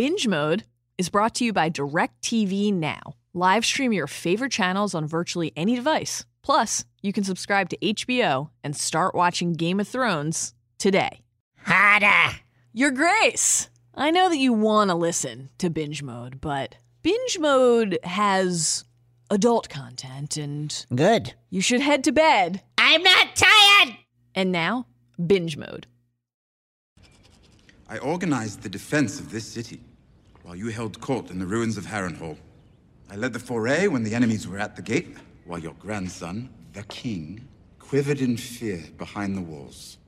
Binge Mode is brought to you by DirecTV Now. Live stream your favorite channels on virtually any device. Plus, you can subscribe to HBO and start watching Game of Thrones today. Harder. Your Grace! I know that you want to listen to Binge Mode, but Binge Mode has adult content and Good. you should head to bed. I'm not tired. And now, Binge Mode. I organized the defense of this city while you held court in the ruins of Harrenhal. I led the foray when the enemies were at the gate, while your grandson, the king, quivered in fear behind the walls.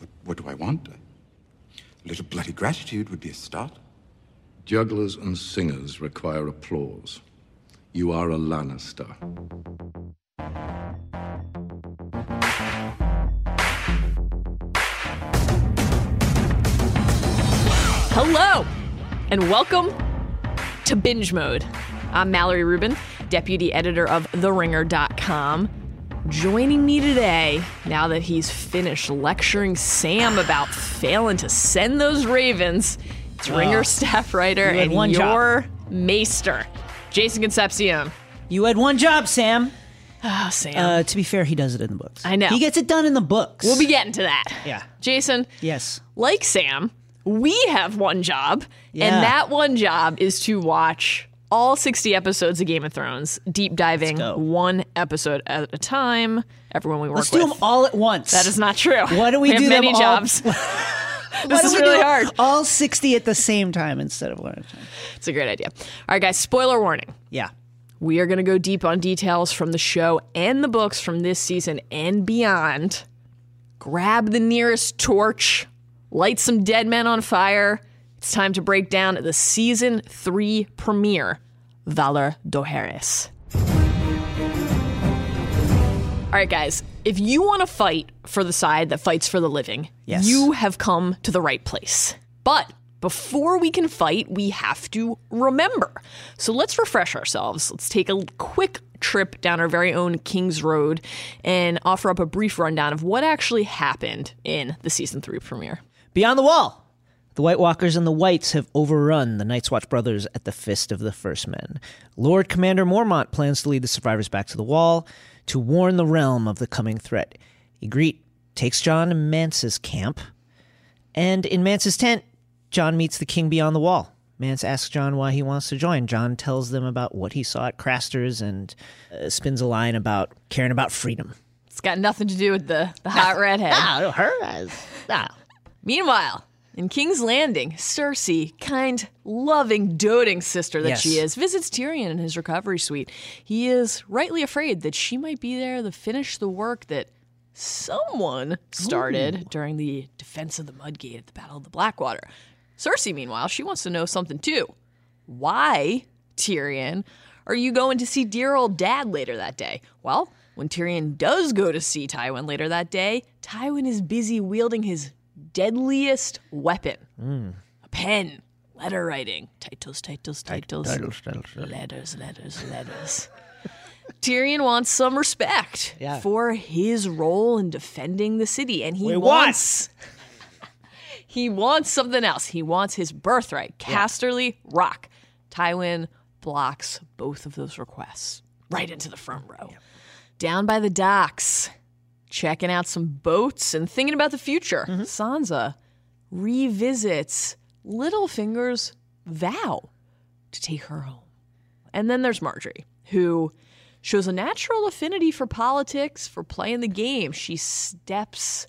But what do I want? A little bloody gratitude would be a start. Jugglers and singers require applause. You are a Lannister. Hello, and welcome to Binge Mode. I'm Mallory Rubin, deputy editor of TheRinger.com. Joining me today, now that he's finished lecturing Sam about failing to send those ravens, it's Ringer staff writer you and one your maester, Jason Concepcion. You had one job, Sam. Oh, Sam. Uh, to be fair, he does it in the books. I know. He gets it done in the books. we'll be getting to that. Yeah. Jason, Yes. like Sam, we have one job, Yeah. and that one job is to watch all 60 episodes of Game of Thrones, deep diving one episode at a time. Everyone we work Let's with. do them all at once. that is not true. Why don't we, have do many them all- jobs? This is we really do hard. All 60 at the same time instead of one at a time. It's a great idea. All right, guys, spoiler warning. Yeah. We are going to go deep on details from the show and the books from this season and beyond. Grab the nearest torch, light some dead men on fire. It's time to break down the season three premiere, Valar Dohaeris. All right, guys, if you want to fight for the side that fights for the living, Yes. you have come to the right place. But before we can fight, we have to remember. So let's refresh ourselves. Let's take a quick trip down our very own King's Road and offer up a brief rundown of what actually happened in the season three premiere. Beyond the Wall. The White Walkers and the Whites have overrun the Night's Watch brothers at the Fist of the First Men. Lord Commander Mormont plans to lead the survivors back to the Wall to warn the realm of the coming threat. Ygritte takes Jon to Mance's camp, and in Mance's tent, Jon meets the King beyond the Wall. Mance asks Jon why he wants to join. Jon tells them about what he saw at Craster's and uh, spins a line about caring about freedom. It's got nothing to do with the, the hot redhead. Ah, her eyes. Ah. Meanwhile, in King's Landing, Cersei, kind, loving, doting sister that Yes. she is, visits Tyrion in his recovery suite. He is rightly afraid that she might be there to finish the work that someone started during the defense of the Mudgate at the Battle of the Blackwater. Cersei, meanwhile, she wants to know something too. Why, Tyrion, are you going to see dear old dad later that day? Well, when Tyrion does go to see Tywin later that day, Tywin is busy wielding his deadliest weapon hmm. a pen, letter writing. Titles, titles, titles. Letters, letters, letters. Tyrion wants some respect Yeah. for his role in defending the city, and he We wants he wants something else. He wants his birthright, Casterly Rock. Tywin blocks both of those requests right into the front row. Down by the docks, checking out some boats and thinking about the future. Mm-hmm. Sansa revisits Littlefinger's vow to take her home. And then there's Margaery, who shows a natural affinity for politics, for playing the game. She steps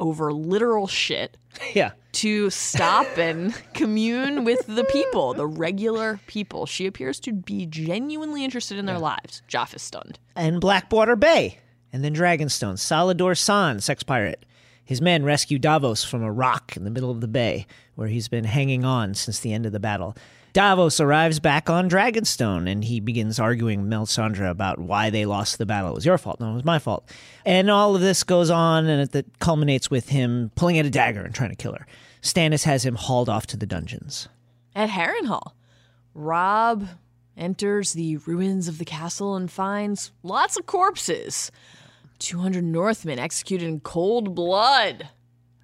over literal shit Yeah. to stop and commune with the people, the regular people. She appears to be genuinely interested in their lives. Joff is stunned. and Blackwater Bay, and then Dragonstone. Salladhor Saan, sex pirate. His men rescue Davos from a rock in the middle of the bay, where he's been hanging on since the end of the battle. Davos arrives back on Dragonstone, and he begins arguing Melisandre about why they lost the battle. It was your fault, no, it was my fault. And all of this goes on, and it it culminates with him pulling out a dagger and trying to kill her. Stannis has him hauled off to the dungeons. At Harrenhal, Robb enters the ruins of the castle and finds lots of corpses. 200 Northmen executed in cold blood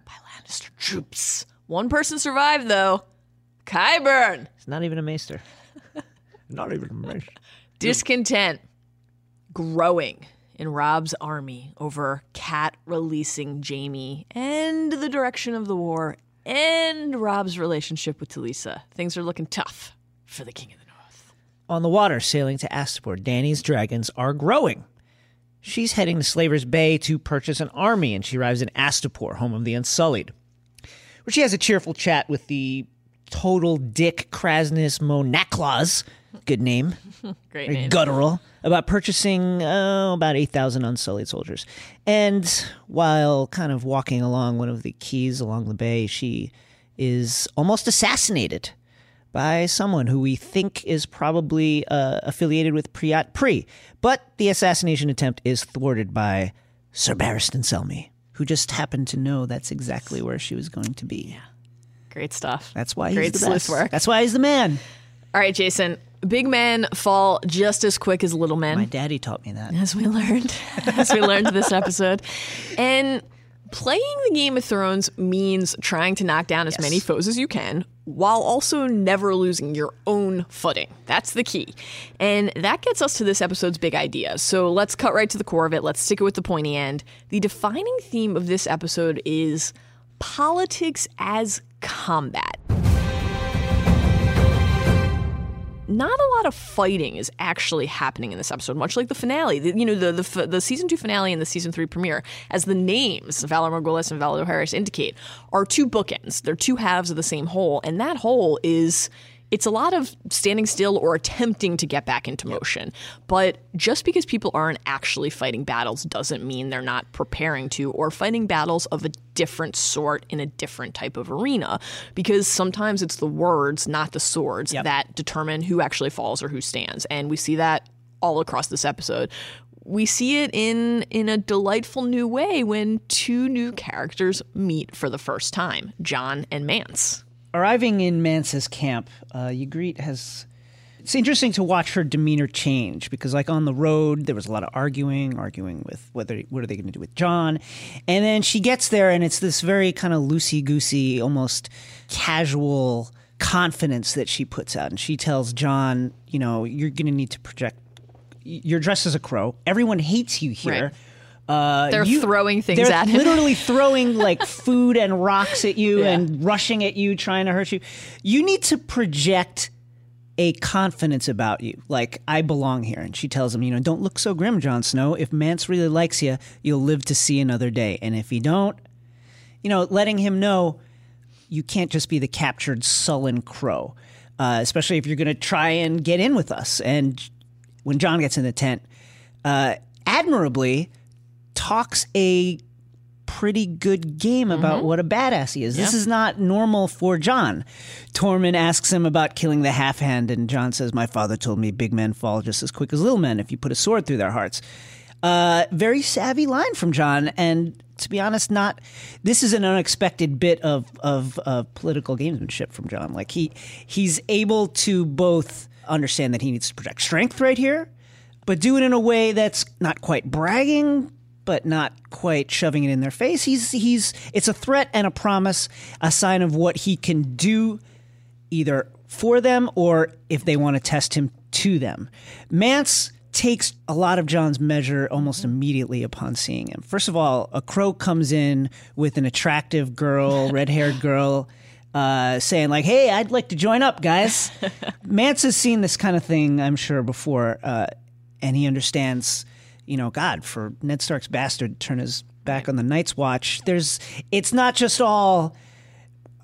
by Lannister troops. One person survived, though Qyburn. He's not even a maester. not even a maester. Discontent growing in Robb's army over Cat releasing Jaime and the direction of the war and Robb's relationship with Talisa. Things are looking tough for the King of the North. On the water, sailing to Astapor, Dany's dragons are growing. She's heading to Slaver's Bay to purchase an army, and she arrives in Astapor, home of the Unsullied, where she has a cheerful chat with the total dick Kraznys mo Nakloz, good name, Great name. guttural, about purchasing uh, about 8,000 Unsullied soldiers. And while kind of walking along one of the quays along the bay, she is almost assassinated by someone who we think is probably uh, affiliated with Pyat Pree. But the assassination attempt is thwarted by Sir Barristan Selmy, who just happened to know that's exactly where she was going to be. Great stuff. That's why he's Great the sleuth best. work. That's why he's the man. All right, Jason. Big men fall just as quick as little men. My daddy taught me that. as we learned as we learned this episode and playing the game of thrones means trying to knock down as many foes as you can while also never losing your own footing. That's the key. And that gets us to this episode's big idea. So let's cut right to the core of it. Let's stick it with the pointy end. The defining theme of this episode is politics as combat not a lot of fighting is actually happening in this episode, much like the finale. The, you know, the, the the season two finale and the season three premiere, as the names Valar Morghulis and Valar Dohaeris indicate, are two bookends. They're two halves of the same whole, and that whole is. It's a lot of standing still or attempting to get back into motion. But just because people aren't actually fighting battles doesn't mean they're not preparing to or fighting battles of a different sort in a different type of arena. Because sometimes it's the words, not the swords, that determine who actually falls or who stands. And we see that all across this episode. We see it in in a delightful new way when two new characters meet for the first time, Jon and Mance. Arriving in Mance's camp, uh, Ygritte has. It's interesting to watch her demeanor change because, like on the road, there was a lot of arguing, arguing with whether what are they going to do with Jon, and then she gets there, and it's this very kind of loosey goosey, almost casual confidence that she puts out, and she tells Jon, you know, you're going to need to project. You're dressed as a crow. Everyone hates you here. Right. Uh, They're you- throwing things they're at him. literally throwing like food and rocks at you Yeah. and rushing at you, trying to hurt you. You need to project a confidence about you, like I belong here. And she tells him, you know, don't look so grim, Jon Snow. If Mance really likes you, you'll live to see another day. And if he don't, you know, letting him know you can't just be the captured sullen crow, uh, especially if you're going to try and get in with us. And when Jon gets in the tent, uh, admirably talks a pretty good game about what a badass he is. This is not normal for Jon. Tormund asks him about killing the half hand, and Jon says, My father told me big men fall just as quick as little men if you put a sword through their hearts. Uh, very savvy line from Jon, and to be honest, not. This is an unexpected bit of of, of political gamesmanship from Jon. Like he he's able to both understand that he needs to project strength right here, but do it in a way that's not quite bragging, but not quite shoving it in their face. He's he's it's a threat and a promise, a sign of what he can do either for them or if they want to test him to them. Mance takes a lot of Jon's measure almost immediately upon seeing him. First of all, a crow comes in with an attractive girl, red-haired girl, uh, saying like, "Hey, I'd like to join up, guys." Mance has seen this kind of thing, I'm sure, before, uh, and he understands. You know, God, for Ned Stark's bastard to turn his back on the Night's Watch, there's. It's not just all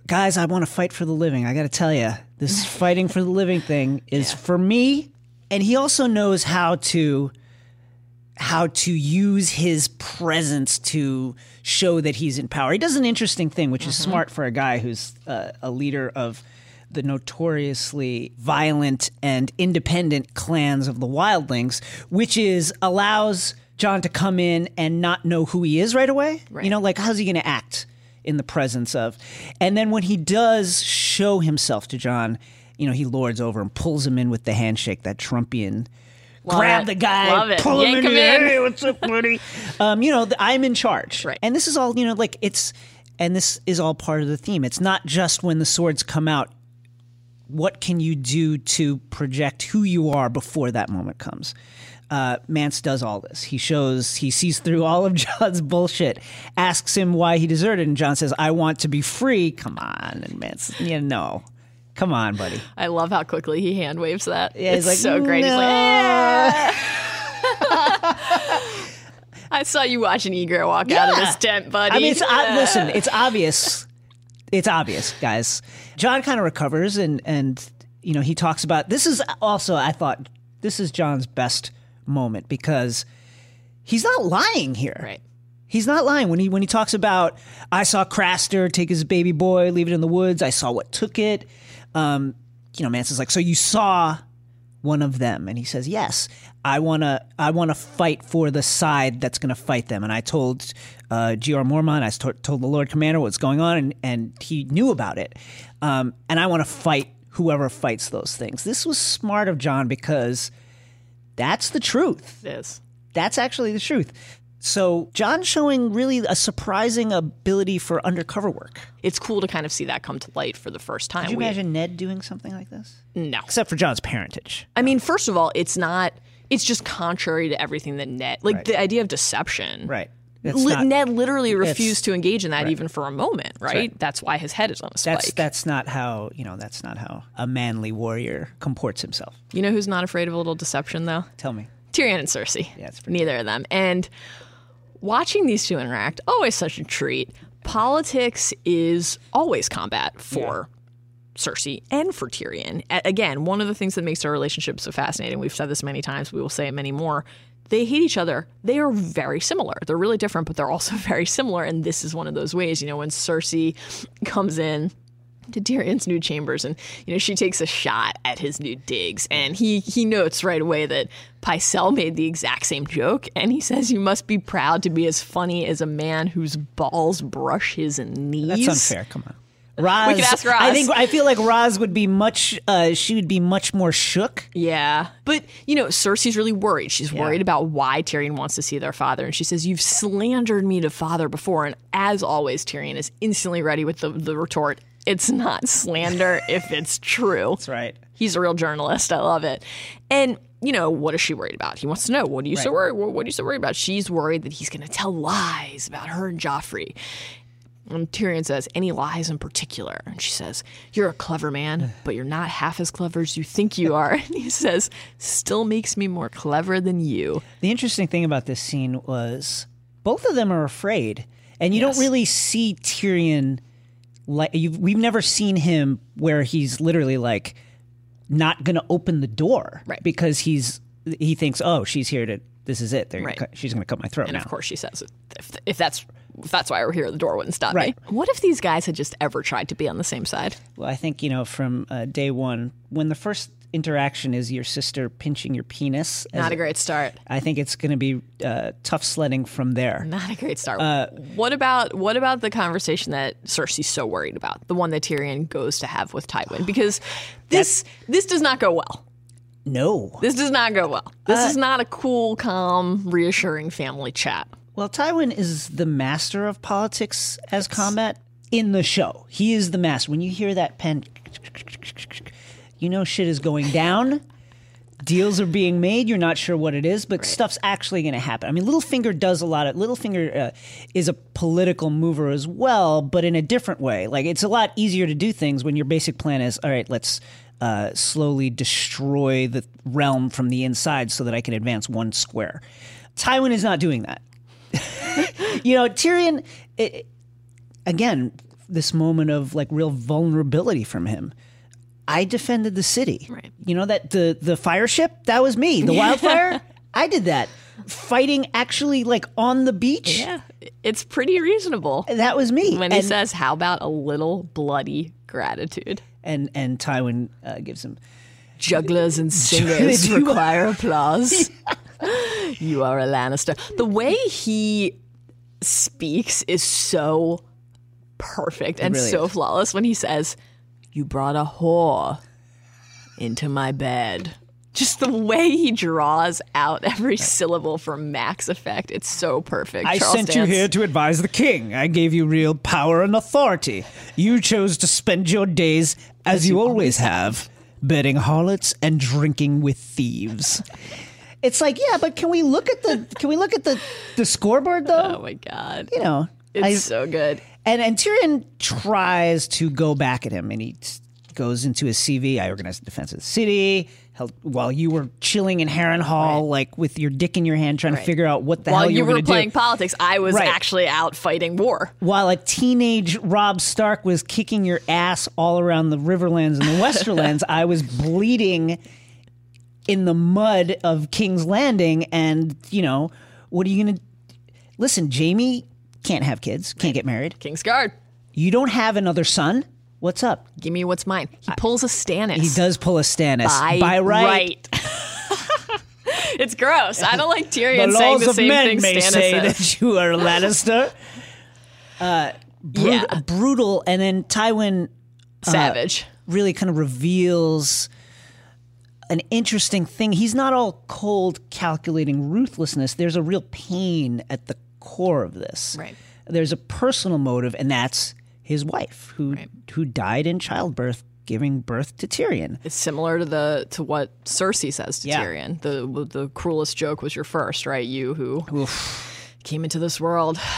guys, I want to fight for the living. I got to tell you, this fighting for the living thing is for me. And he also knows how to how to use his presence to show that he's in power. He does an interesting thing, which is smart for a guy who's uh, a leader of the notoriously violent and independent clans of the wildlings, which is allows Jon to come in and not know who he is right away. You know, like how's he going to act in the presence of? And then when he does show himself to Jon, you know, he lords over and pulls him in with the handshake, that Trumpian. Love grab it. the guy, pull him in. him in. Hey, what's up, buddy? um, you know, the, I'm in charge, Right. And this is all, you know, like it's, and this is all part of the theme. It's not just when the swords come out what can you do to project who you are before that moment comes? Uh, Mance does all this. He shows, he sees through all of Jon's bullshit, asks him why he deserted, and Jon says, I want to be free. Come on. And Mance, you know, come on, buddy. I love how quickly he hand waves that. Yeah, it's like, so great. He's like, "No." I saw you watching Ygritte walk out of Yeah. this tent, buddy. I mean, it's uh, listen, it's obvious. It's obvious, guys. Jon kind of recovers, and and you know he talks about this is also I thought this is Jon's best moment because he's not lying here. Right. He's not lying when he when he talks about I saw Craster take his baby boy, leave it in the woods. I saw what took it. Um, you know, Manson's like, so you saw one of them, and he says, yes. I wanna I wanna fight for the side that's gonna fight them. And I told uh, Gr Mormont, I to- told the Lord Commander what's going on, and, and he knew about it. Um, and I want to fight whoever fights those things. This was smart of Jon because that's the truth. Is. That's actually the truth. So Jon showing really a surprising ability for undercover work. It's cool to kind of see that come to light for the first time. Could you We- imagine Ned doing something like this? No. Except for Jon's parentage. I mean, first of all, it's not. It's just contrary to everything that Ned, like Right. the idea of deception. Right. Li- not, Ned literally refused to engage in that Right. even for a moment, right? right. That's why his head is on a spike. that's that's not how you know that's not how a manly warrior comports himself. you know who's not afraid of a little deception, though? Tell me. Tyrion and Cersei. Yeah, Neither of them. And watching these two interact, always such a treat. Politics is always combat for Cersei and for Tyrion. Again, one of the things that makes their relationship so fascinating, we've said this many times, we will say it many more. They hate each other. They are very similar. They're really different, but they're also very similar. And this is one of those ways, you know, when Cersei comes in to Tyrion's new chambers, and you know she takes a shot at his new digs, and he he notes right away that Pycelle made the exact same joke, and he says, "You must be proud to be as funny as a man whose balls brush his knees." That's unfair. Come on. Ros, We could ask Ros. I think I feel like Ros would be much. Uh, she would be much more shook. Yeah. But, you know, Cersei's really worried. She's worried about why Tyrion wants to see their father. And she says, You've slandered me to father before. And as always, Tyrion is instantly ready with the, the retort It's not slander if it's true. That's right. He's a real journalist. I love it. And you know what is she worried about? He wants to know what are you so worried? What, what are you so worried about? She's worried that he's going to tell lies about her and Joffrey. And Tyrion says, "Any lies in particular?" And she says, "You're a clever man, but you're not half as clever as you think you are." And he says, "Still makes me more clever than you." The interesting thing about this scene was both of them are afraid, and you Yes. don't really see Tyrion like you've, we've never seen him where he's literally like not going to open the door, Right. Because he's he thinks, oh, she's here to. This is it. They're gonna cut, she's going to cut my throat And now. of course, she says, "If, if that's if that's why we're here, the door wouldn't stop Right. me." What if these guys had just ever tried to be on the same side? Well, I think you know from uh, day one when the first interaction is your sister pinching your penis. Not a great start. I think it's going to be uh, tough sledding from there. Not a great start. Uh, what about what about the conversation that Cersei's so worried about? The one that Tyrion goes to have with Tywin because this this does not go well. No. This does not go well. This Uh, is not a cool, calm, reassuring family chat. Well, Tywin is the master of politics as combat in the show. He is the master. When you hear that pen, you know shit is going down. Deals are being made. You're not sure what it is, but stuff's actually going to happen. I mean, Littlefinger does a lot of. Littlefinger uh, is a political mover as well, but in a different way. Like it's a lot easier to do things when your basic plan is, all right, let's uh, slowly destroy the realm from the inside so that I can advance one square. Tywin is not doing that you know, Tyrion, it, again, this moment of like real vulnerability from him. I defended the city. Right. You know that the the fire ship that was me. The wildfire, I did that. Fighting actually like on the beach. Yeah, it's pretty reasonable That was me. when he and, says, "How about a little bloody gratitude?" and and Tywin uh, gives him Jugglers and singers require applause. you are a Lannister. The way he speaks is so perfect and really so is. flawless when he says, You brought a whore into my bed. Just the way he draws out every syllable for Max Effect, it's so perfect. I Charles sent you here to advise the king. I gave you real power and authority. You chose to spend your days as you always have, betting harlots and drinking with thieves. It's like, yeah, but can we look at the can we look at the the scoreboard though? Oh my god, you know, it's I- so good. And and Tyrion tries to go back at him, and he goes into his CV. I organized the defense of the city. Held, while you were chilling in Harrenhal, like with your dick in your hand, trying to figure out what the While hell you were were going to playing do. politics, I was Right. actually out fighting war. while a teenage Robb Stark was kicking your ass all around the Riverlands and the Westerlands, I was bleeding in the mud of King's Landing. And, you know, what are you going to. Listen, Jaime can't have kids, can't get married. Kingsguard, You don't have another son? What's up? give me what's mine. He pulls a Stannis. He does pull a Stannis. By, By right. right. it's gross. I don't like Tyrion The saying the of same men thing may Stannis say says. that you are a Lannister. Uh, Yeah. Brutal. And then Tywin Savage. really kind of reveals an interesting thing. He's not all cold, calculating ruthlessness. There's a real pain at the core of this. Right. There's a personal motive, and that's his wife, who Right. who died in childbirth, giving birth to Tyrion. It's similar to the to what Cersei says to Yeah. Tyrion. The the cruelest joke was your first, right? You who came into this world.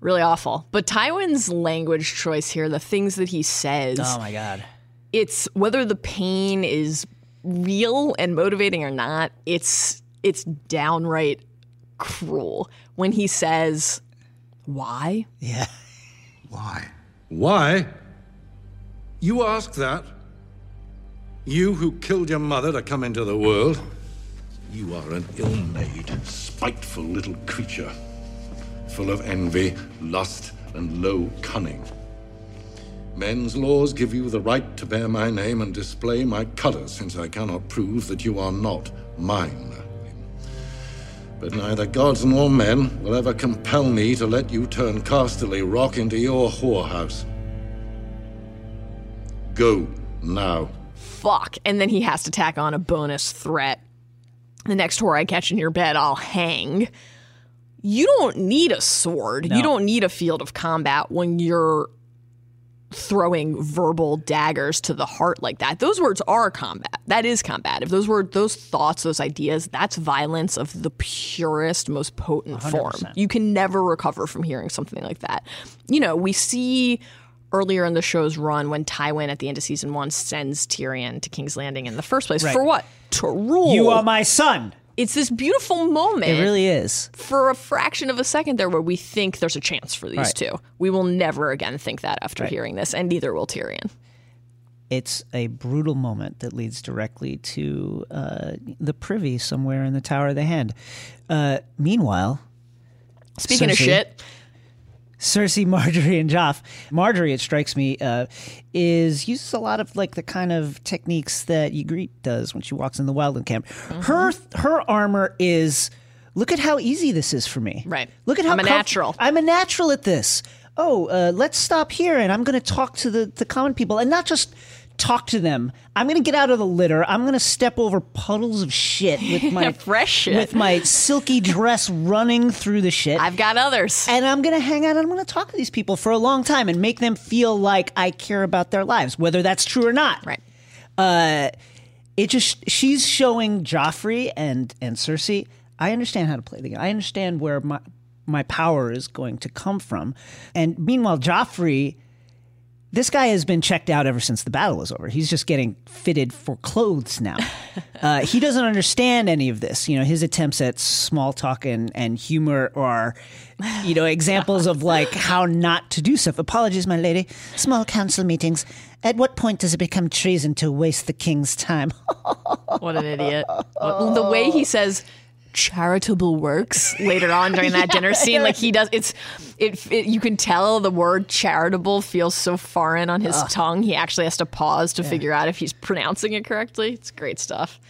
Really awful. But Tywin's language choice here, the things that he says, Oh my god. it's whether the pain is real and motivating or not, it's it's downright cruel. When he says, Why? Yeah. Why? Why? You ask that? You who killed your mother to come into the world? You are an ill made, spiteful little creature, full of envy, lust, and low cunning. Men's laws give you the right to bear my name and display my colors, since I cannot prove that you are not mine. But neither gods nor men will ever compel me to let you turn Casterly Rock into your whorehouse. Go now. Fuck. And then he has to tack on a bonus threat. The next whore I catch in your bed, I'll hang. You don't need a sword. You don't need a field of combat when you're throwing verbal daggers to the heart like that. Those words are combat. That is combat. If those were those thoughts, those ideas, that's violence of the purest, most potent form. You can never recover from hearing something like that. You know, we see earlier in the show's run when Tywin at the end of season one sends Tyrion to King's Landing in the first place. Right. For what? To rule. You are my son. It's this beautiful moment It really is. for a fraction of a second there where we think there's a chance for these Right. two. We will never again think that after hearing this, and neither will Tyrion. It's a brutal moment that leads directly to uh, the privy somewhere in the Tower of the Hand. Uh, meanwhile, Speaking of shit, Cersei, Margaery, and Joff. Margaery, it strikes me, uh, is uses a lot of like the kind of techniques that Ygritte does when she walks in the Wildland camp. Mm-hmm. Her her armor is. Look at how easy this is for me. Right. Look at how I'm a comf- natural. I'm a natural at this. Oh, uh, let's stop here, and I'm going to talk to the the common people, and not just talk to them. I'm going to get out of the litter. I'm going to step over puddles of shit with my Fresh shit. with my silky dress running through the shit I've got others. and I'm going to hang out and I'm going to talk to these people for a long time and make them feel like I care about their lives, whether that's true or not. right. Uh, it just she's showing Joffrey and and Cersei. I understand how to play the game. I understand where my my power is going to come from. And meanwhile, Joffrey, this guy has been checked out ever since the battle was over. He's just getting fitted for clothes now. uh, he doesn't understand any of this. You know, his attempts at small talk and, and humor are, you know, examples of like how not to do stuff. Apologies, my lady. Small council meetings. At what point does it become treason to waste the king's time? What an idiot. The way he says charitable works later on during that dinner scene. Like he does it's it, it you can tell the word charitable feels so foreign on his tongue. He actually has to pause to figure out if he's pronouncing it correctly. It's great stuff.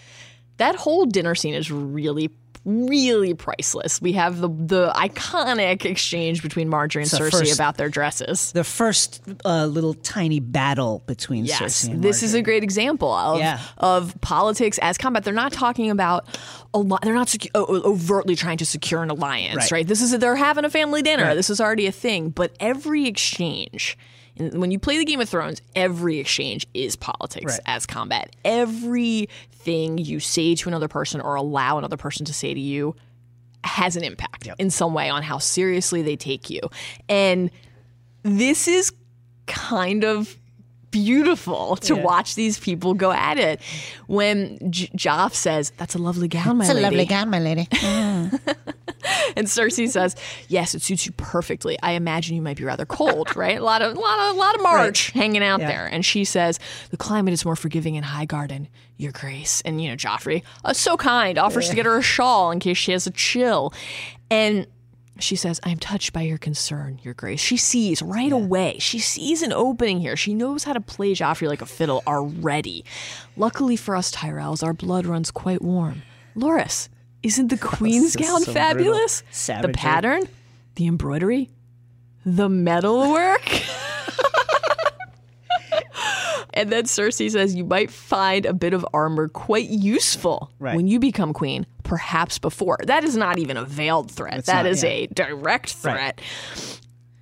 That whole dinner scene is really really priceless. We have the the iconic exchange between Margaery and Cersei first- about their dresses. The first uh, little tiny battle between Yes, Cersei and this is a great example of Yeah. of politics as combat. They're not talking about a lot. They're not secu- overtly trying to secure an alliance, Right. right? This is they're having a family dinner. Right. This is already a thing. But every exchange, when you play the Game of Thrones, every exchange is politics Right. as combat. Everything you say to another person or allow another person to say to you has an impact in some way on how seriously they take you. And this is kind of beautiful to Yeah. watch these people go at it. When J- Joff says, "That's a lovely gown, my It's a lovely gown, my lady. Mm. and Cersei says, "Yes, it suits you perfectly. I imagine you might be rather cold, right? A lot of, a lot of, a lot of March hanging out Yeah. there." And she says, "The climate is more forgiving in Highgarden, Your Grace." And you know, Joffrey, uh, so kind, offers to get her a shawl in case she has a chill, and. She says, I am touched by your concern, Your Grace. She sees right away. She sees an opening here. She knows how to play Joffrey like a fiddle already. Luckily for us Tyrells, our blood runs quite warm. Loras, isn't the Queen's gown so fabulous? The pattern, the embroidery, the metalwork. and then Cersei says, You might find a bit of armor quite useful Right. when you become queen, perhaps before. That is not even a veiled threat. That not, is yeah. a direct Right. threat.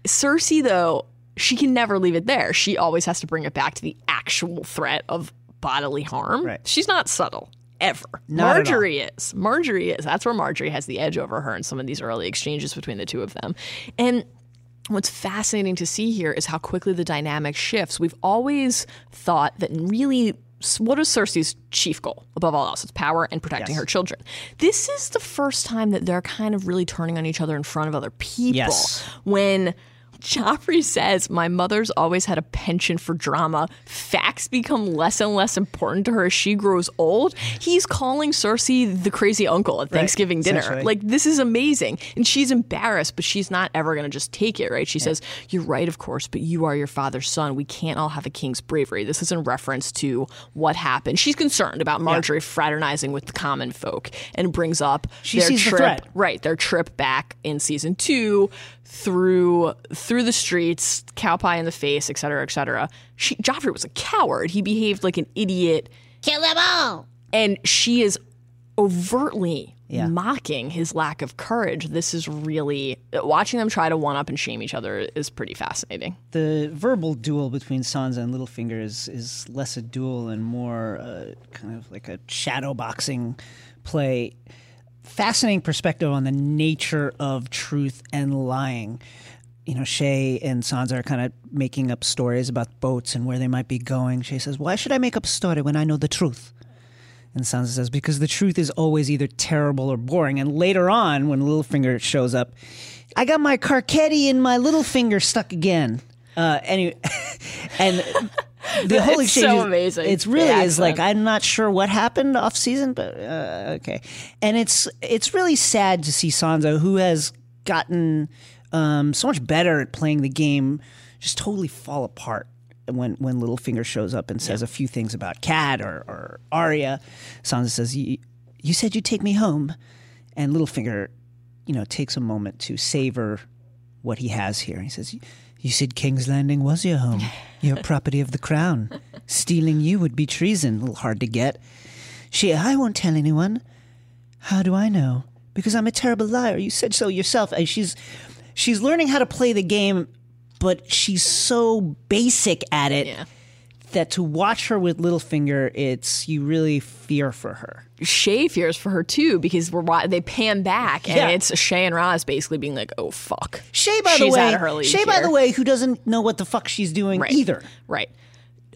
Cersei, though, she can never leave it there. She always has to bring it back to the actual threat of bodily harm. Right. She's not subtle. Ever. Not. Margaery is. Margaery is. That's where Margaery has the edge over her in some of these early exchanges between the two of them. And what's fascinating to see here is how quickly the dynamic shifts. We've always thought that really what is Cersei's chief goal above all else? It's power and protecting Yes. her children. This is the first time that they're kind of really turning on each other in front of other people. Yes. When Joffrey says, My mother's always had a penchant for drama. Facts become less and less important to her as she grows old. He's calling Cersei the crazy uncle at Thanksgiving dinner. Like, this is amazing. And she's embarrassed, but she's not ever going to just take it, right? She says, You're right, of course, but you are your father's son. We can't all have a king's bravery. This is in reference to what happened. She's concerned about Margaery fraternizing with the common folk and brings up She their sees the threat. Right, their trip back in season two through through the streets, cow pie in the face, et cetera, et cetera. She, Joffrey was a coward. He behaved like an idiot, Kill them all. and she is overtly Yeah. mocking his lack of courage. This is really watching them try to one up and shame each other is pretty fascinating. the verbal duel between Sansa and Littlefinger is, is less a duel and more uh, kind of like a shadow boxing play. Fascinating perspective on the nature of truth and lying. You know, Shae and Sansa are kind of making up stories about boats and where they might be going. Shae says, Why should I make up a story when I know the truth? And Sansa says, Because the truth is always either terrible or boring. And later on, when Littlefinger shows up, I got my Carcetti and my little finger stuck again. Uh, anyway, and the whole It's exchange so is- amazing, It's the really is like I'm not sure what happened off season, but uh, okay. And it's it's really sad to see Sansa, who has gotten um, so much better at playing the game, just totally fall apart when when Littlefinger shows up and says a few things about Cat or, or Arya. Sansa says, "You you said you'd take me home," and Littlefinger, you know, takes a moment to savor what he has here. He says, You said King's Landing was your home, your property of the crown. Stealing you would be treason, a little hard to get. She, I won't tell anyone. How do I know? Because I'm a terrible liar. You said so yourself. And she's she's learning how to play the game, but she's so basic at it Yeah. That to watch her with Littlefinger, it's you really fear for her. Shae fears for her too because we're they pan back and Yeah. it's Shae and Ros basically being like, "Oh fuck." Shae, by the She's way, her league Shae, by the way, who doesn't know what the fuck she's doing Right. either. Right.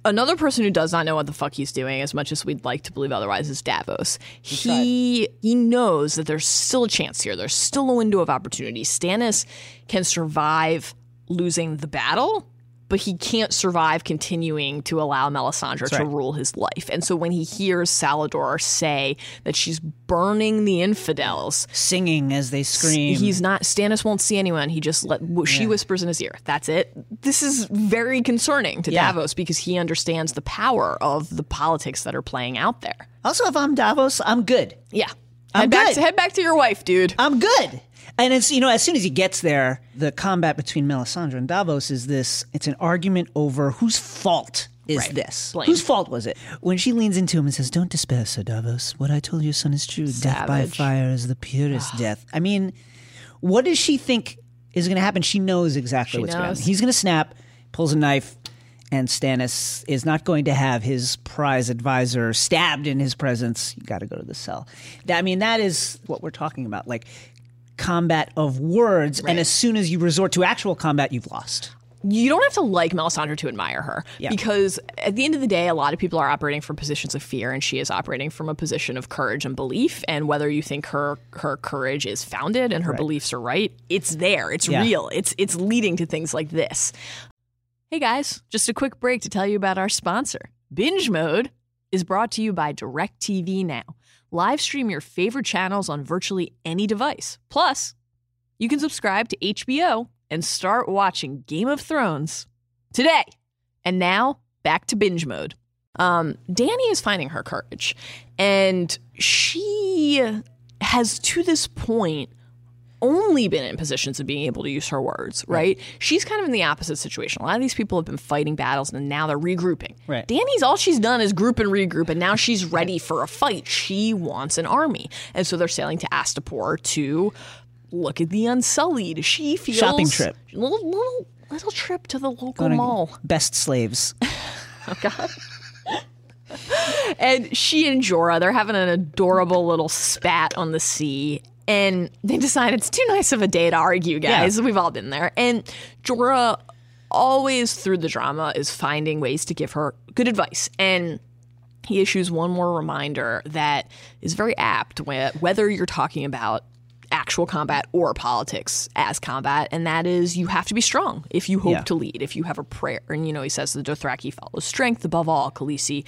Another person who does not know what the fuck he's doing, as much as we'd like to believe otherwise, is Davos. He he knows that there's still a chance here. There's still a window of opportunity. Stannis can survive losing the battle, but he can't survive continuing to allow Melisandre to right. rule his life. And so when he hears Salladhor say that she's burning the infidels, Singing as they scream. He's not. Stannis won't see anyone. He just let. She whispers in his ear. That's it. This is very concerning to Yeah. Davos because he understands the power of the politics that are playing out there. Also, if I'm Davos, I'm good. Yeah, I'm head back good. to head back to your wife, dude. I'm good. And it's you know, as soon as he gets there, the combat between Melisandre and Davos is this. It's an argument over whose fault is Right. this. Blame. Whose fault was it? When she leans into him and says, "Don't despair, Sir Davos. What I told your son is true. Death by fire is the purest ah. death." I mean, what does she think is going to happen? She knows exactly She what's going to happen. He's going to snap, pulls a knife. And Stannis is not going to have his prize advisor stabbed in his presence. You got to go to the cell. That- I mean, that is what we're talking about. Like combat of words, and as soon as you resort to actual combat, you've lost. you don't have to like Melisandre to admire her Yeah. because at the end of the day, a lot of people are operating from positions of fear, and she is operating from a position of courage and belief. And whether you think her her courage is founded and her beliefs are right, it's there. It's Yeah. real. It's it's leading to things like this. Hey guys, just a quick break to tell you about our sponsor. Binge Mode is brought to you by DirecTV Now. Live stream your favorite channels on virtually any device. Plus, you can subscribe to HBO and start watching Game of Thrones today. And now, back to binge mode. Um, Dany is finding her courage, and she has to this point only been in positions of being able to use her words, right? She's kind of in the opposite situation. A lot of these people have been fighting battles and now they're regrouping. Right. Dany's all she's done is group and regroup, and now she's ready for a fight. She wants an army. And so they're sailing to Astapor to look at the Unsullied. She feels Shopping trip. Little little little trip to the local Going mall. Best slaves. oh god. And she and Jorah, they're having an adorable little spat on the sea. And they decide it's too nice of a day to argue, guys. We've all been there. And Jorah, always through the drama, is finding ways to give her good advice. And he issues one more reminder that is very apt whether you're talking about actual combat or politics as combat, and that is you have to be strong if you hope Yeah. to lead, if you have a prayer. And you know, he says the Dothraki follows strength above all, Khaleesi.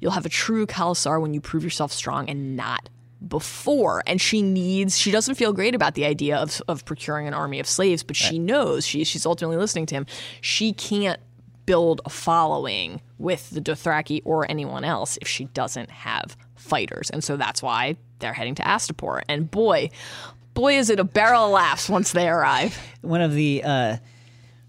You'll have a true Khalasar when you prove yourself strong and not before. And she needs, she doesn't feel great about the idea of, of procuring an army of slaves, but she knows, she, she's ultimately listening to him, she can't build a following with the Dothraki or anyone else if she doesn't have fighters. And so that's why they're heading to Astapor. And boy, boy, is it a barrel of laughs once they arrive. One of the uh,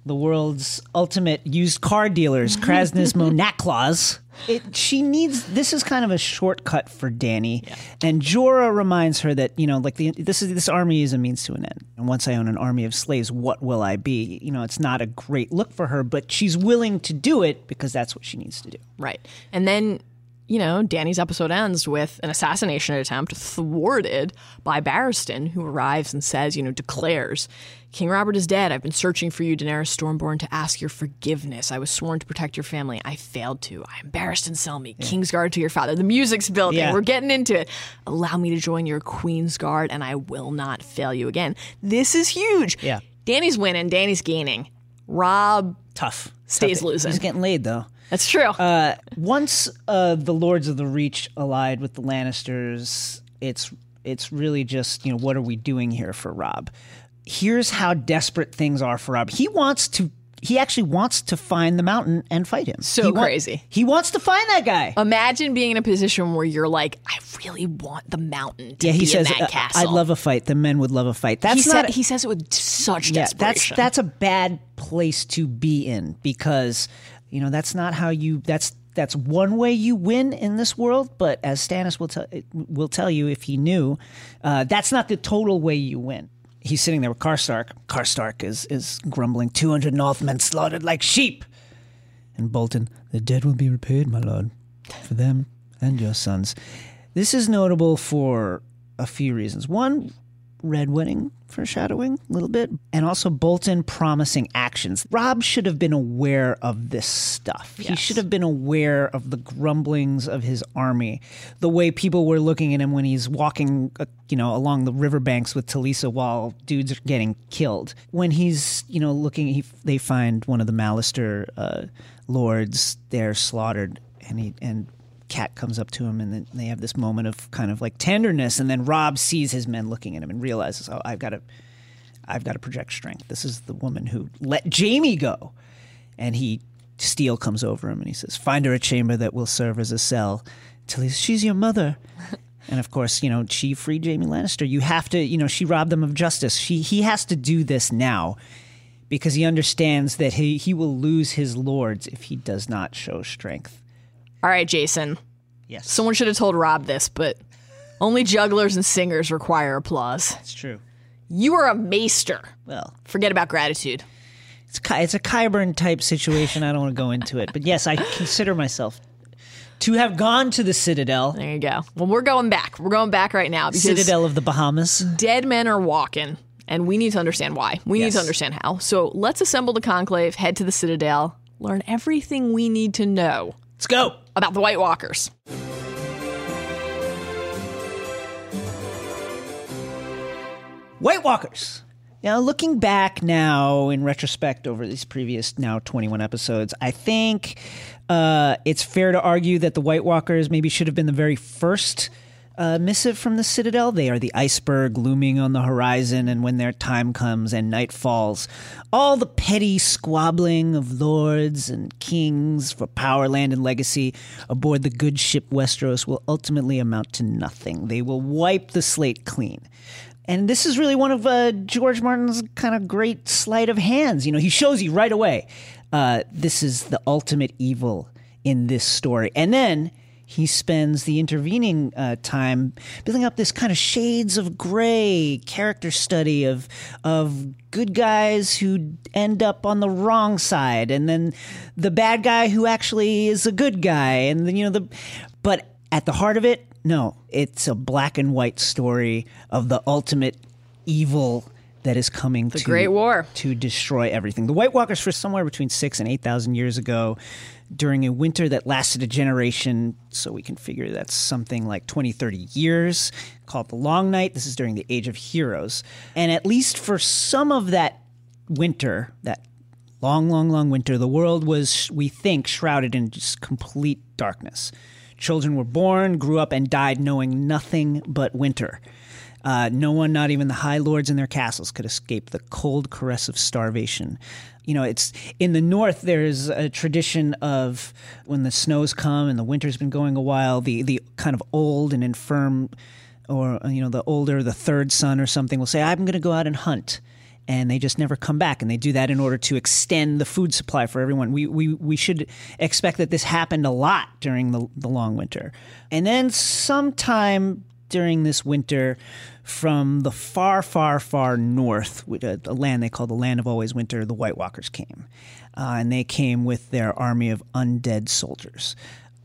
the world's ultimate used car dealers, Kraznys mo Nakloz. It, she needs this is kind of a shortcut for Dany, and Jorah reminds her that you know, like the, this is this army is a means to an end. And once I own an army of slaves, what will I be? You know, it's not a great look for her, but she's willing to do it because that's what she needs to do. Right. And then, you know, Dany's episode ends with an assassination attempt thwarted by Barristan, who arrives and says, you know, declares, King Robert is dead. I've been searching for you, Daenerys Stormborn, to ask your forgiveness. I was sworn to protect your family. I failed to. I am Barristan Selmy, King's Guard to your father. The music's building. Yeah. We're getting into it. Allow me to join your Queen's Guard, and I will not fail you again. This is huge. Yeah. Dany's winning. Dany's gaining. Robb, Tough. Stays Tough. losing. He's getting laid though. That's true. Uh, once uh, the Lords of the Reach allied with the Lannisters, it's it's really just you know what are we doing here for Robb? Here's how desperate things are for Robb. He wants to. He actually wants to find the mountain and fight him. So He wa- crazy. He wants to find that guy. Imagine being in a position where you're like, I really want the mountain to yeah, he be says, in that "I- castle. "I'd love a fight. The men would love a fight." That's he, not. said, he says it with such yeah, that's that's a bad place to be in because you know that's not how you. That's that's one way you win in this world. But as Stannis will tell will tell you if he knew, uh, that's not the total way you win. He's sitting there with Karstark. Karstark is is grumbling. Two hundred Northmen slaughtered like sheep. And Bolton, the dead will be repaid, my lord, for them and your sons. This is notable for a few reasons. One, Red Wedding foreshadowing a little bit, and also Bolton promising actions. Robb should have been aware of this stuff. He should have been aware of the grumblings of his army, the way people were looking at him when he's walking, uh, you know, along the riverbanks with Talisa while dudes are getting killed. When he's, you know, looking, he, they find one of the Mallister uh, lords there slaughtered, and he and Cat comes up to him, and then they have this moment of kind of like tenderness, and then Robb sees his men looking at him and realizes, oh, I've got to, I've got to project strength. This is the woman who let Jaime go, and he Steele comes over him and he says, "Find her a chamber that will serve as a cell." Till he's, she's your mother. And of course, you know, she freed Jaime Lannister. You have to, you know, she robbed them of justice. She he has to do this now because he understands that he, he will lose his lords if he does not show strength. All right, Jason. Yes. Someone should have told Robb this, but only jugglers and singers require applause. It's true. You are a maester. Well, Forget about gratitude. it's it's a Qyburn type situation. I don't want to go into it, but yes, I consider myself to have gone to the Citadel, There you go. Well, we're going back. We're going back right now because Citadel of the Bahamas. dead men are walking, and we need to understand why. We need to understand how. So let's assemble the conclave, head to the Citadel, learn everything we need to know Let's go. About the White Walkers. White Walkers. Now, looking back now in retrospect over these previous now 21 episodes, I think uh, it's fair to argue that the White Walkers maybe should have been the very first uh, missive from the Citadel. They are the iceberg looming on the horizon, and when their time comes and night falls, all the petty squabbling of lords and kings for power, land, and legacy aboard the good ship Westeros will ultimately amount to nothing. They will wipe the slate clean. And this is really one of uh, George Martin's kind of great sleight of hands. You know, he shows you right away uh, this is the ultimate evil in this story. And then he spends the intervening uh, time building up this kind of shades of gray character study of of good guys who end up on the wrong side, and then the bad guy who actually is a good guy, and then you know the. But at the heart of it, no, it's a black and white story of the ultimate evil that is coming to Great War. to destroy everything. The White Walkers, for somewhere between six and eight thousand years ago, during a winter that lasted a generation, so we can figure that's something like 20, 30 years, called the Long Night. This is during the Age of Heroes. And at least for some of that winter, that long, long, long winter, the world was, we think, shrouded in just complete darkness. Children were born, grew up, and died knowing nothing but winter. Uh, no one, not even the high lords in their castles, could escape the cold caress of starvation. You know, it's in the north. There's a tradition of when the snows come and the winter's been going a while. The the kind of old and infirm, or you know, the older, the third son or something will say, "I'm going to go out and hunt." and they just never come back. And they do that in order to extend the food supply for everyone. We we we should expect that this happened a lot during the the long winter, and then sometime during this winter. From the far, far, far north, a, land they call the Land of Always Winter, the White Walkers came. Uh, and they came with their army of undead soldiers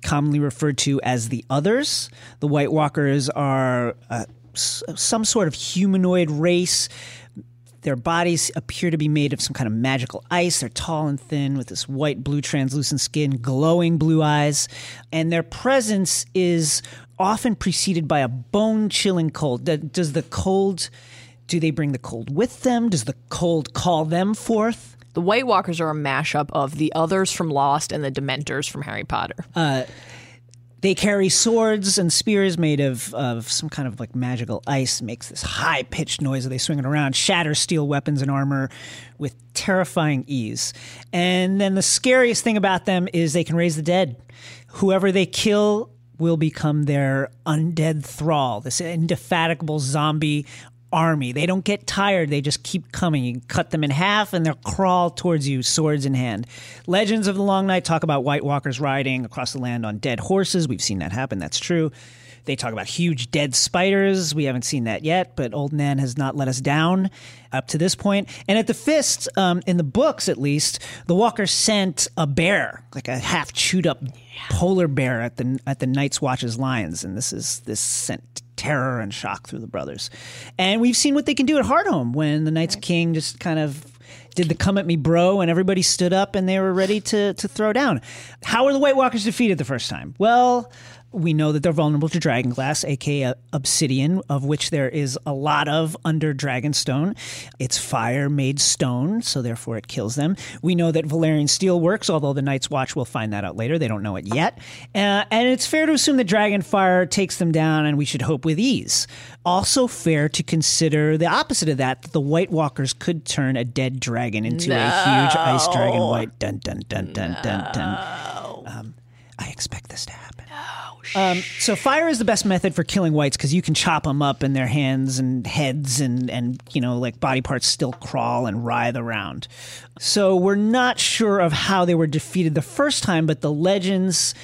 commonly referred to as the others. The White Walkers are uh, s- some sort of humanoid race. Their bodies appear to be made of some kind of magical ice. They're tall and thin with this white, blue, translucent skin, glowing blue eyes. And their presence is often preceded by a bone chilling cold. Does the cold, do they bring the cold with them? Does the cold call them forth? The White Walkers are a mashup of the others from Lost and the Dementors from Harry Potter. Uh, they carry swords and spears made of, of some kind of like magical ice, makes this high pitched noise as they swing it around, shatter steel weapons and armor with terrifying ease. And then the scariest thing about them is they can raise the dead. Whoever they kill will become their undead thrall, this indefatigable zombie army. They don't get tired. They just keep coming. You cut them in half and they'll crawl towards you, swords in hand. Legends of the Long Night talk about White Walkers riding across the land on dead horses. We've seen that happen. That's true. They talk about huge dead spiders. We haven't seen that yet, but Old Nan has not let us down up to this point. And at the Fist, um, in the books at least, the Walker sent a bear, like a half chewed up polar bear, at the at the Night's Watch's lines, and this is this sent terror and shock through the brothers. And we've seen what they can do at Hardhome when the Night's King just kind of did the come at me bro and everybody stood up and they were ready to to throw down. How were the White Walkers defeated the first time? Well, we know that they're vulnerable to dragon glass, aka obsidian, of which there is a lot of under Dragonstone. It's fire made stone, so therefore it kills them. We know that Valyrian steel works, although the Night's Watch will find that out later. They don't know it yet. Uh, and it's fair to assume that dragon fire takes them down, and we should hope with ease. Also, fair to consider the opposite of that, that the White Walkers could turn a dead dragon into a huge ice dragon white. Dun, dun, dun, dun, dun, dun. Um, I expect this to happen. So fire is the best method for killing whites because you can chop them up and their hands and heads and and you know like body parts still crawl and writhe around. So we're not sure of how they were defeated the first time, but the legends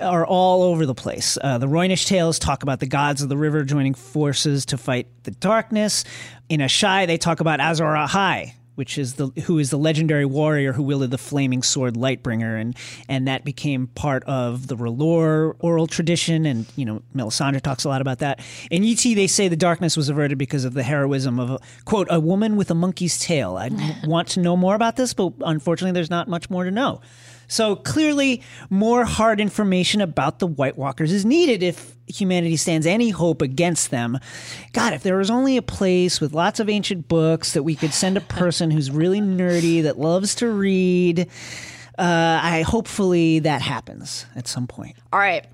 are all over the place. Uh, the Rhoynish tales talk about the gods of the river joining forces to fight the darkness. In Asshai, they talk about Azor Ahai, which is the who is the legendary warrior who wielded the flaming sword Lightbringer, and and that became part of the R'hllor oral tradition. And you know, Melisandre talks a lot about that. In Yi Ti, they say the darkness was averted because of the heroism of a, quote a woman with a monkey's tail. I want to know more about this, but unfortunately, there's not much more to know. So clearly, more hard information about the White Walkers is needed if humanity stands any hope against them. God, if there was only a place with lots of ancient books that we could send a person who's really nerdy that loves to read, uh, I hopefully that happens at some point. All right.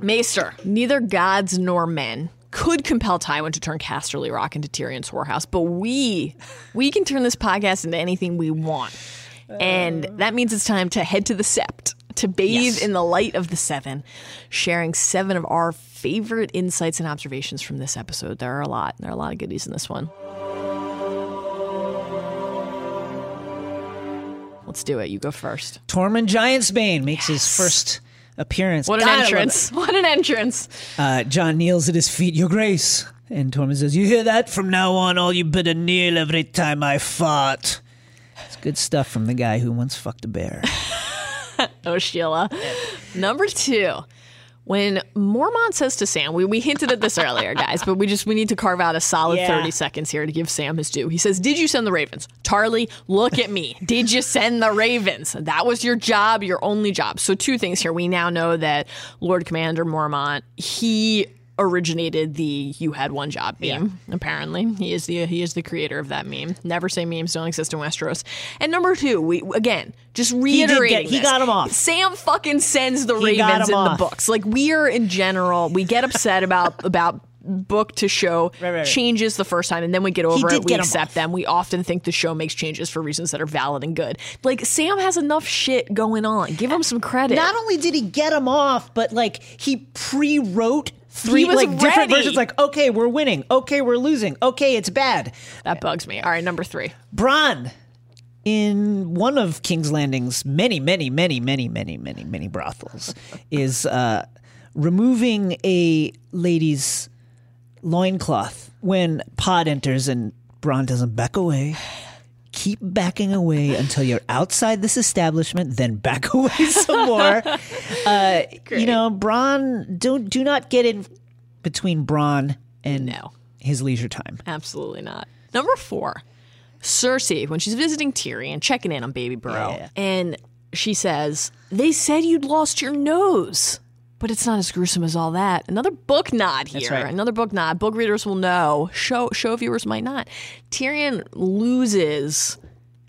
Maester, neither gods nor men could compel Tywin to turn Casterly Rock into Tyrion's whorehouse, but we we can turn this podcast into anything we want. And that means it's time to head to the Sept to bathe Yes. in the light of the seven, sharing seven of our favorite insights and observations from this episode. There are a lot. There are a lot of goodies in this one. Let's do it. You go first. Tormund Giantsbane makes his first appearance. What an God, entrance. What an entrance. Uh, Jon kneels at his feet, Your Grace. And Tormund says, You hear that? From now on, all you better kneel every time I fart. It's good stuff from the guy who once fucked a bear. Oh, Sheila. Number two. When Mormont says to Sam, we, we hinted at this earlier, guys, but we just we need to carve out a solid Yeah. 30 seconds here to give Sam his due. He says, Did you send the Ravens? Tarly, look at me. Did you send the Ravens? That was your job, your only job. So two things here. We now know that Lord Commander Mormont, he originated the you had one job meme apparently. He is the he is the creator of that meme. Never say memes don't exist in westeros. And number two we again just reiterating get- he got him off. Sam fucking sends the He Ravens in him the books. Like we are in general, we get upset about about book to show Right, right, right. changes the first time and then we get over it. We accept off. them. We often think the show makes changes for reasons that are valid and good. Like sam has enough shit going on. Give him some credit. Not only did he get him off, but like he pre-wrote three was like different versions. Like, okay, we're winning. Okay, we're losing. Okay, it's bad. that bugs me all right number three Bronn, in one of King's Landing's many, many, many, many, many, many, many brothels, is uh, removing a lady's loincloth when Pod enters and Bronn doesn't back away. Keep backing away until you're outside this establishment, then back away some more. Uh, you know, Bronn, don't do not get in between Bronn and No. his leisure time. Absolutely not. Number four, Cersei, when she's visiting Tyrion, checking in on baby bro, Yeah. and she says, They said you'd lost your nose. But it's not as gruesome as all that. Another book nod here. right. Another book nod. Book readers will know. Show show viewers might not. Tyrion loses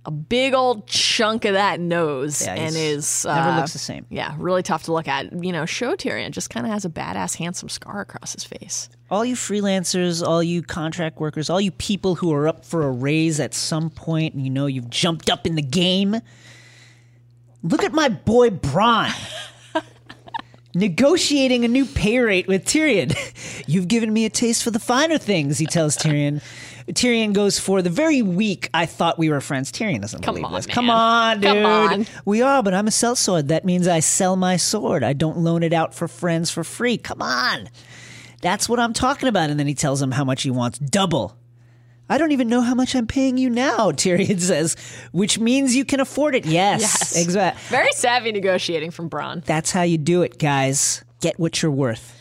a big old chunk of that nose Yeah, and is never uh, looks the same. Yeah, really tough to look at. You know, show Tyrion just kind of has a badass, handsome scar across his face. all you freelancers, all you contract workers, all you people who are up for a raise at some point and you know you've jumped up in the game, look at my boy Bronn. Negotiating a new pay rate with Tyrion. You've given me a taste for the finer things, he tells Tyrion. Tyrion goes for the very weak, I thought we were friends. Tyrion doesn't Come believe on, this. man. Come on, dude. Come on. We are, but I'm a sellsword. That means I sell my sword. I don't loan it out for friends for free. Come on. That's what I'm talking about. And then he tells him how much he wants double. I don't even know how much I'm paying you now, Tyrion says, which means you can afford it. Yes, Yes. exactly. Very savvy negotiating from Bronn. That's how you do it, guys. Get what you're worth.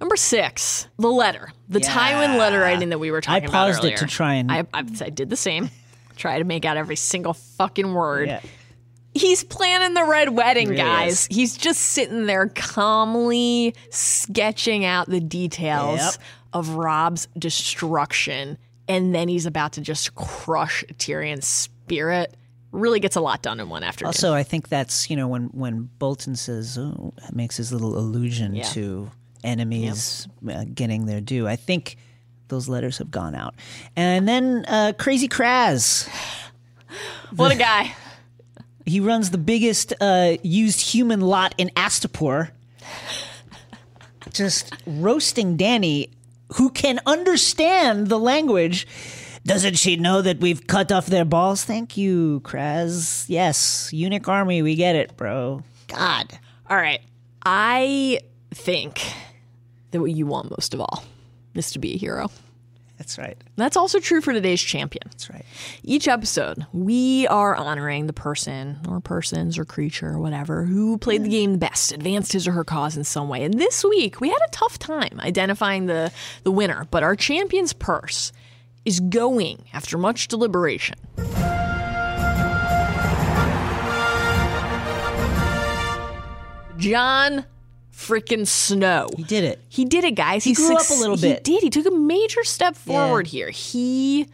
Number six, the letter, the Yeah. Tywin letter writing that we were talking about I paused it to try and- I, I, I did the same. Try to make out every single fucking word. Yeah. He's planning the red wedding, Really guys. is. He's just sitting there calmly sketching out the details Yep. of Robb's destruction, and then he's about to just crush Tyrion's spirit. Really gets a lot done in one afternoon. Also, I think that's, you know, when, when Bolton says, oh, makes his little allusion Yeah. to enemies uh, getting their due. I think those letters have gone out. And then uh, Crazy Kraz. what a guy! He runs the biggest uh, used human lot in Astapor. just roasting Dany, who can understand the language. Doesn't she know that we've cut off their balls? Thank you, Kraz. Yes, eunuch army, we get it, bro. God. All right. I think that what you want most of all is to be a hero. That's right. That's also true for today's champion. That's right. Each episode, we are honoring the person or persons or creature or whatever who played the game the best, advanced his or her cause in some way. And this week, we had a tough time identifying the, the winner, but our champion's purse is going after much deliberation. Jon freaking Snow. He did it. He did it, guys. He grew up a little bit. He did. He took a major step forward here. He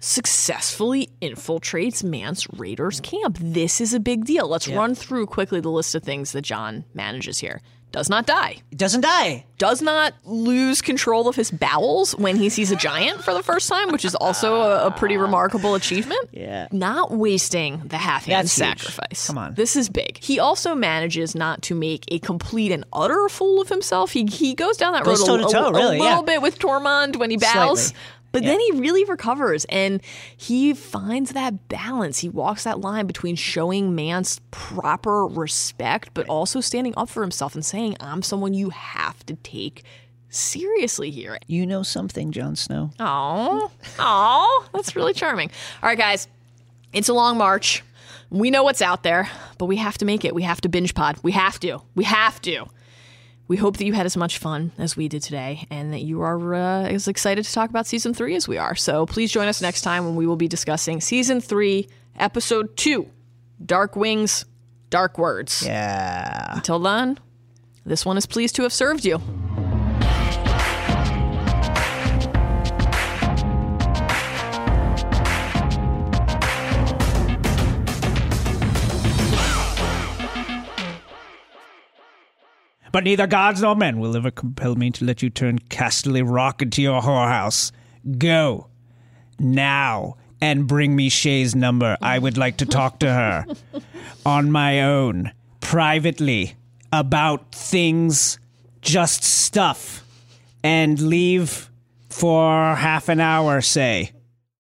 successfully infiltrates Mance Rayder's camp. This is a big deal. Let's run through quickly the list of things that Jon manages here. Does not die. Doesn't die. Does not lose control of his bowels when he sees a giant for the first time, which is also a, a pretty remarkable achievement. Yeah. Not wasting the half hand That's huge. sacrifice. Come on. This is big. He also manages not to make a complete and utter fool of himself. He he goes down that Goes road a, a- a little yeah. bit with Tormund when he bows. Slightly. But Yeah. then he really recovers and he finds that balance. He walks that line between showing Mance proper respect, but also standing up for himself and saying, I'm someone you have to take seriously here. You know something, Jon Snow. Oh, oh, that's really charming. All right, guys, it's a long march. We know what's out there, but we have to make it. We have to binge pod. We have to. We have to. We hope that you had as much fun as we did today and that you are uh, as excited to talk about season three as we are. So please join us next time when we will be discussing season three, episode two Dark Wings, Dark Words. Yeah. Until then, this one is pleased to have served you. But neither gods nor men will ever compel me to let you turn Casterly Rock into your whorehouse. Go. Now. And bring me Shae's number. I would like to talk to her. On my own. Privately. About things. Just stuff. And leave for half an hour, say.